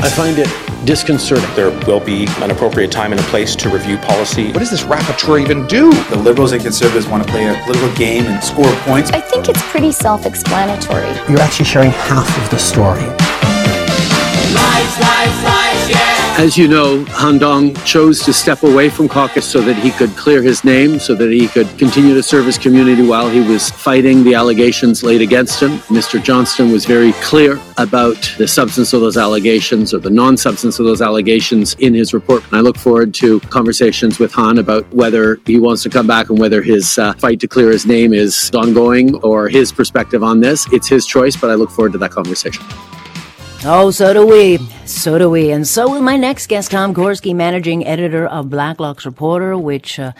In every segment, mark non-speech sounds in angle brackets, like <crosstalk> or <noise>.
I find it disconcerting. There will be an appropriate time and a place to review policy. What does this rapporteur even do? The Liberals and Conservatives want to play a political game and score points. I think it's pretty self explanatory. You're actually sharing half of the story. Lies, lies, lies, yeah. As you know, Han Dong chose to step away from caucus so that he could clear his name, so that he could continue to serve his community while he was fighting the allegations laid against him. Mr. Johnston was very clear about the substance of those allegations or the non substance of those allegations in his report. And I look forward to conversations with Han about whether he wants to come back and whether his uh, fight to clear his name is ongoing or his perspective on this. It's his choice, but I look forward to that conversation. Oh, so do we. So do we. And so will my next guest, Tom Korski, managing editor of Blacklock's Reporter, which uh,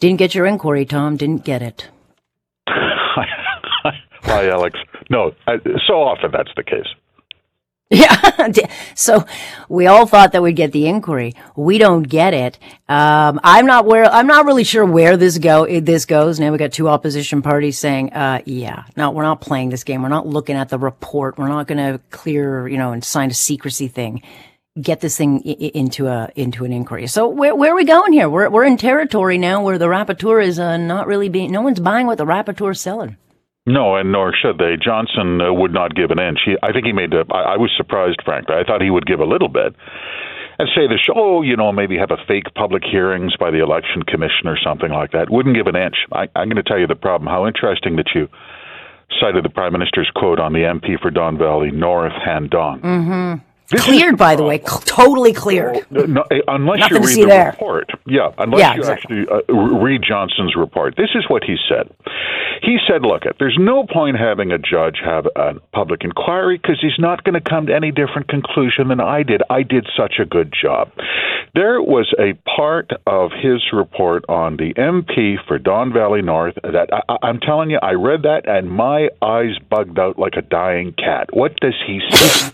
didn't get your inquiry, Tom. Didn't get it. <laughs> Hi, Alex. No, I, so often that's the case. <laughs> Yeah. so we all thought that we'd get the inquiry. We don't get it. Um, I'm not where, I'm not really sure where this go, this goes. Now we got two opposition parties saying, uh, yeah, no, we're not playing this game. We're not looking at the report. We're not going to clear, you know, and sign a secrecy thing. Get this thing I- into a, into an inquiry. So where, where are we going here? We're, we're in territory now where the rapporteur is, uh, not really being, no one's buying what the rapporteur's selling. No, and nor should they. Johnson uh, would not give an inch. He, I think he made. A, I, I was surprised, frankly. I thought he would give a little bit, and say the show. Oh, you know, maybe have a fake public hearings by the election commission or something like that. Wouldn't give an inch. I, I'm going to tell you the problem. How interesting that you cited the prime minister's quote on the MP for Don Valley North, Han Dong. Mm-hmm. This cleared, by the way, cl- totally cleared. No, no, unless Nothing you read the there. report. Yeah, unless Yeah, you exactly. actually uh, read Johnson's report. This is what he said. He said, look, there's no point having a judge have a public inquiry because he's not going to come to any different conclusion than I did. I did such a good job. There was a part of his report on the MP for Don Valley North that I, I'm telling you, I read that and my eyes bugged out like a dying cat. What does he say?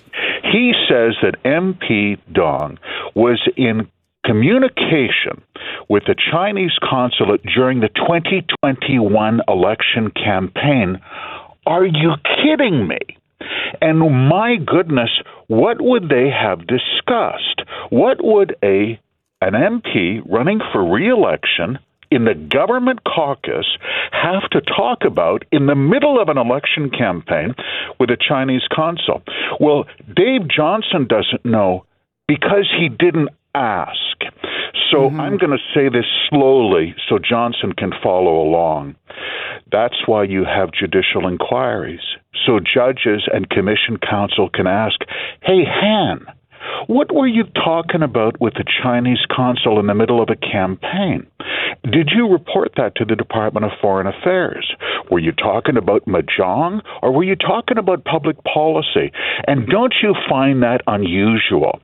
He says that MP Dong was in communication with the Chinese consulate during the 2021 election campaign. Are you kidding me? And my goodness, what would they have discussed? What would a an MP running for re-election in the government caucus have to talk about in the middle of an election campaign with a Chinese consul? Well, Dave Johnson doesn't know because he didn't ask. So mm-hmm. I'm going to say this slowly so Johnson can follow along. That's why you have judicial inquiries. So judges and commission counsel can ask, hey, Han, what were you talking about with the Chinese consul in the middle of a campaign? Did you report that to the Department of Foreign Affairs? Were you talking about Mahjong or were you talking about public policy? And don't you find that unusual?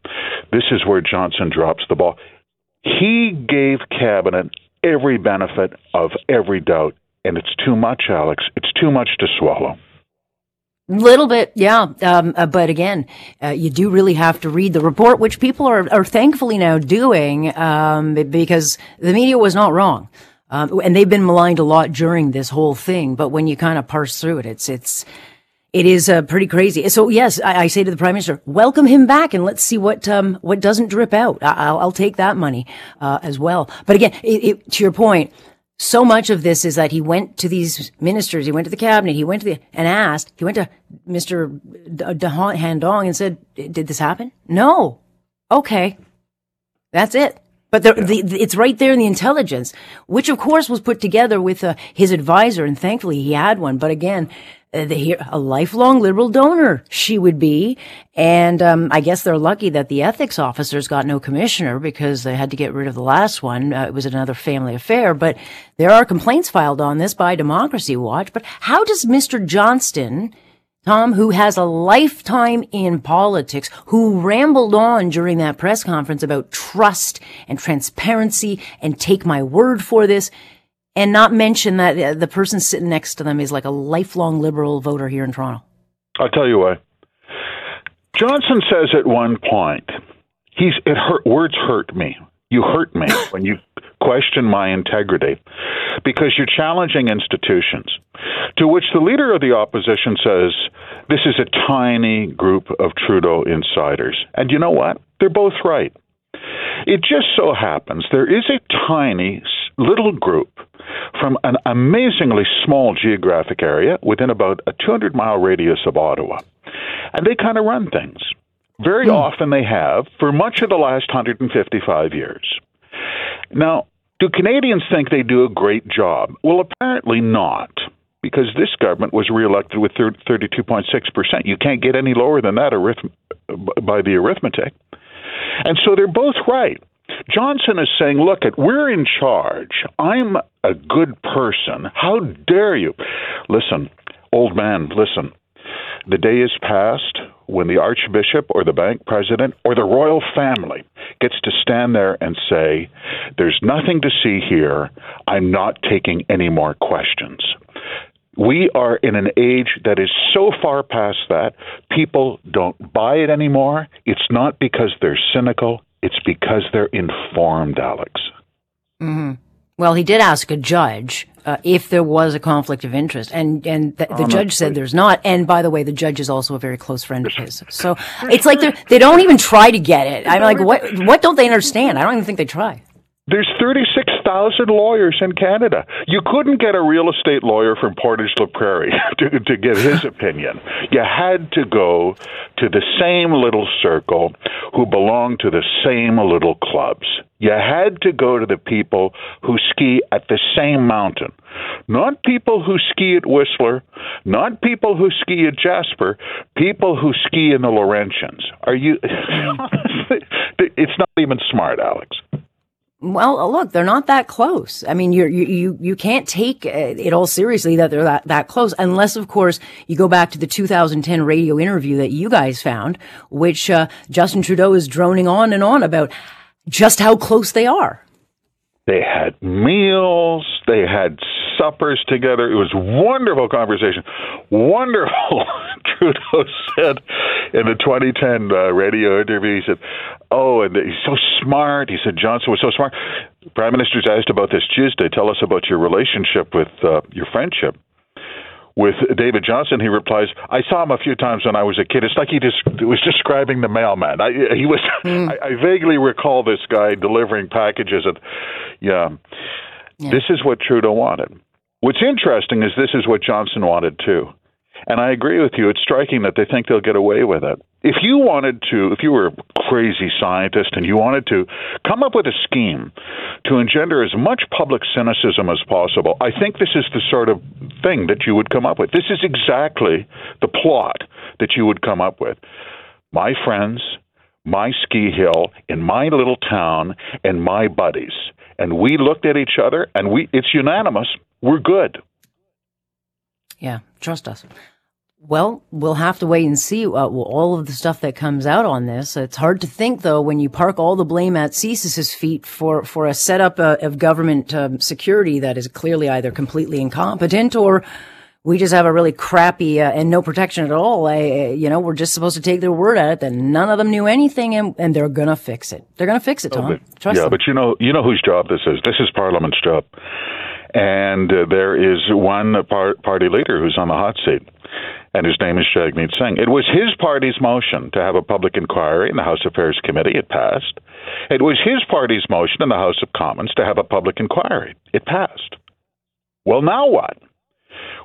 This is where Johnson drops the ball. He gave Cabinet every benefit of every doubt, and it's too much, Alex. It's too much to swallow. A little bit, yeah. Um, uh, but again, uh, you do really have to read the report, which people are, are thankfully now doing, um, because the media was not wrong. Um, and they've been maligned a lot during this whole thing. But when you kind of parse through it, it's, it's, it is uh, pretty crazy. So yes, I, I say to the prime minister, welcome him back, and let's see what um, what doesn't drip out. I, I'll, I'll take that money uh, as well. But again, it, it, to your point, so much of this is that he went to these ministers, he went to the cabinet, he went to the and asked, he went to Mister Han Dong and said, "Did this happen?" No. Okay, that's it. But the, the, the- it's right there in the intelligence, which of course was put together with uh, his advisor, and thankfully he had one. But again, the, a lifelong liberal donor she would be, and um, I guess they're lucky that the ethics officers got no commissioner because they had to get rid of the last one. Uh, it was another family affair, but there are complaints filed on this by Democracy Watch. But how does Mr. Johnston? Tom, who has a lifetime in politics, who rambled on during that press conference about trust and transparency and take my word for this, and not mention that uh, the person sitting next to them is like a lifelong liberal voter here in Toronto. I'll tell you why. Johnson says at one point, he's it hurt words hurt me. You hurt me <laughs> when you question my integrity because you're challenging institutions. To which the leader of the opposition says, This is a tiny group of Trudeau insiders. And you know what? They're both right. It just so happens there is a tiny little group from an amazingly small geographic area within about a 200 mile radius of Ottawa. And they kind of run things. Very mm. often they have for much of the last 155 years. Now, do Canadians think they do a great job? Well, apparently not, because this government was reelected with 32.6%. You can't get any lower than that arith- by the arithmetic. And so they're both right. Johnson is saying, look, we're in charge. I'm a good person. How dare you? Listen, old man, listen. The day is past when the Archbishop or the bank president or the royal family gets to stand there and say, There's nothing to see here. I'm not taking any more questions. We are in an age that is so far past that, people don't buy it anymore. It's not because they're cynical, it's because they're informed, Alex. Mm-hmm. Well, he did ask a judge uh, if there was a conflict of interest, and and the, the judge said there's not. And by the way, the judge is also a very close friend of his. So it's like they they don't even try to get it. I'm like, what what don't they understand? I don't even think they try. There's 36,000 lawyers in Canada. You couldn't get a real estate lawyer from Portage la Prairie <laughs> to, to get his <laughs> opinion. You had to go to the same little circle who belonged to the same little clubs. You had to go to the people who ski at the same mountain. Not people who ski at Whistler, not people who ski at Jasper, people who ski in the Laurentians. Are you. <laughs> it's not even smart, Alex. Well, look, they're not that close. I mean, you you you can't take it all seriously that they're that that close, unless, of course, you go back to the 2010 radio interview that you guys found, which uh, Justin Trudeau is droning on and on about just how close they are. They had meals. They had suppers together. It was wonderful conversation. Wonderful. <laughs> Trudeau said in the 2010 uh, radio interview, he said, "Oh, and he's so smart." He said Johnson was so smart. Prime Minister's asked about this Tuesday. Tell us about your relationship with uh, your friendship with David Johnson, he replies, "I saw him a few times when I was a kid. It's like he just was describing the mailman. I, he was. Mm. I, I vaguely recall this guy delivering packages. And yeah, this is what Trudeau wanted. What's interesting is this is what Johnson wanted too. And I agree with you. It's striking that they think they'll get away with it. If you wanted to, if you were a crazy scientist and you wanted to come up with a scheme to engender as much public cynicism as possible, I think this is the sort of thing that you would come up with. This is exactly the plot that you would come up with. My friends, my ski hill, in my little town, and my buddies. And we looked at each other and we it's unanimous. We're good. Yeah, trust us. Well, we'll have to wait and see uh, all of the stuff that comes out on this. It's hard to think, though, when you park all the blame at CSIS's feet for, for a setup uh, of government um, security that is clearly either completely incompetent or we just have a really crappy uh, and no protection at all. I, you know, we're just supposed to take their word at it that none of them knew anything, and, and they're gonna fix it. They're gonna fix it, Tom. Oh, but, Trust yeah, them. but you know, you know whose job this is. This is Parliament's job, and uh, there is one par- party leader who's on the hot seat and his name is Jagmeet Singh. It was his party's motion to have a public inquiry in the House Affairs Committee. It passed. It was his party's motion in the House of Commons to have a public inquiry. It passed. Well, now what?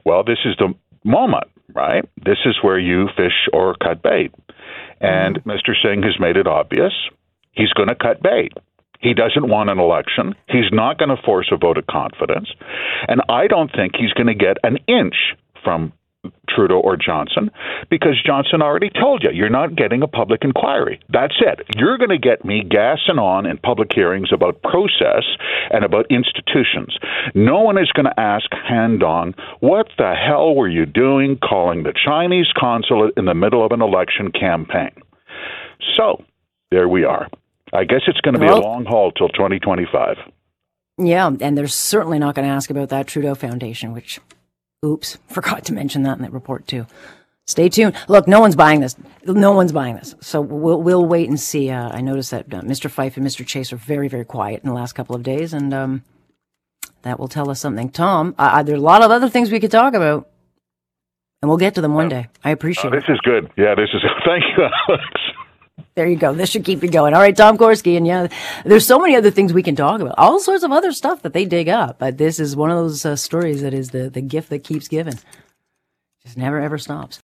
Well, this is the moment, right? This is where you fish or cut bait. And mm-hmm. Mr. Singh has made it obvious he's going to cut bait. He doesn't want an election. He's not going to force a vote of confidence. And I don't think he's going to get an inch from Trudeau or Johnson because Johnson already told you you're not getting a public inquiry. That's it. You're going to get me gassing on in public hearings about process and about institutions. No one is going to ask Han Dong, what the hell were you doing calling the Chinese consulate in the middle of an election campaign? So, there we are. I guess it's going to be well, a long haul till 2025. Yeah, and they're certainly not going to ask about that Trudeau Foundation, which Oops, <laughs> forgot to mention that in that report too. Stay tuned. Look, no one's buying this. No one's buying this. So we'll we'll wait and see. Uh, I noticed that uh, Mr. Fife and Mr. Chase are very very quiet in the last couple of days, and um, that will tell us something. Tom, uh, uh there's a lot of other things we could talk about. And we'll get to them one day. I appreciate Uh, it. this is good. Yeah, this is. <laughs> Thank you, Alex. There you go. This should keep you going. All right, Tom Korski. And yeah, there's so many other things we can talk about. All sorts of other stuff that they dig up. But this is one of those uh, stories that is the, the gift that keeps giving. Just never ever stops.